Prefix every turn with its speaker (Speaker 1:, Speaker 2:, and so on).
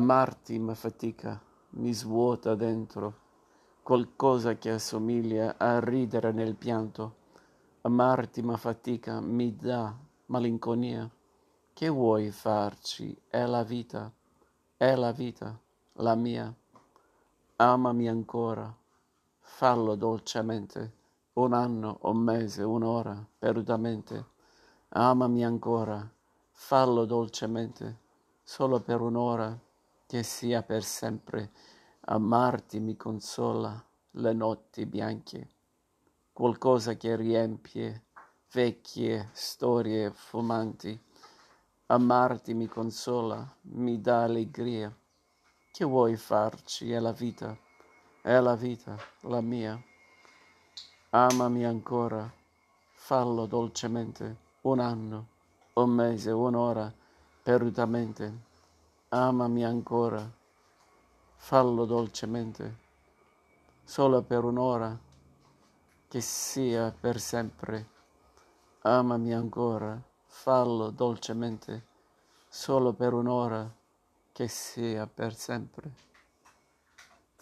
Speaker 1: Amarti mi fatica, mi svuota dentro, qualcosa che assomiglia a ridere nel pianto. Amarti mi fatica, mi dà malinconia. Che vuoi farci? È la vita, è la vita, la mia. Amami ancora, fallo dolcemente, un anno, un mese, un'ora, perdutamente. Amami ancora, fallo dolcemente, solo per un'ora che sia per sempre. Amarti mi consola le notti bianche, qualcosa che riempie vecchie storie fumanti. Amarti mi consola, mi dà allegria. Che vuoi farci? È la vita, è la vita, la mia. Amami ancora, fallo dolcemente, un anno, un mese, un'ora, perdutamente amami ancora, fallo dolcemente, solo per un'ora, che sia per sempre. Amami ancora, fallo dolcemente, solo per un'ora, che sia per sempre.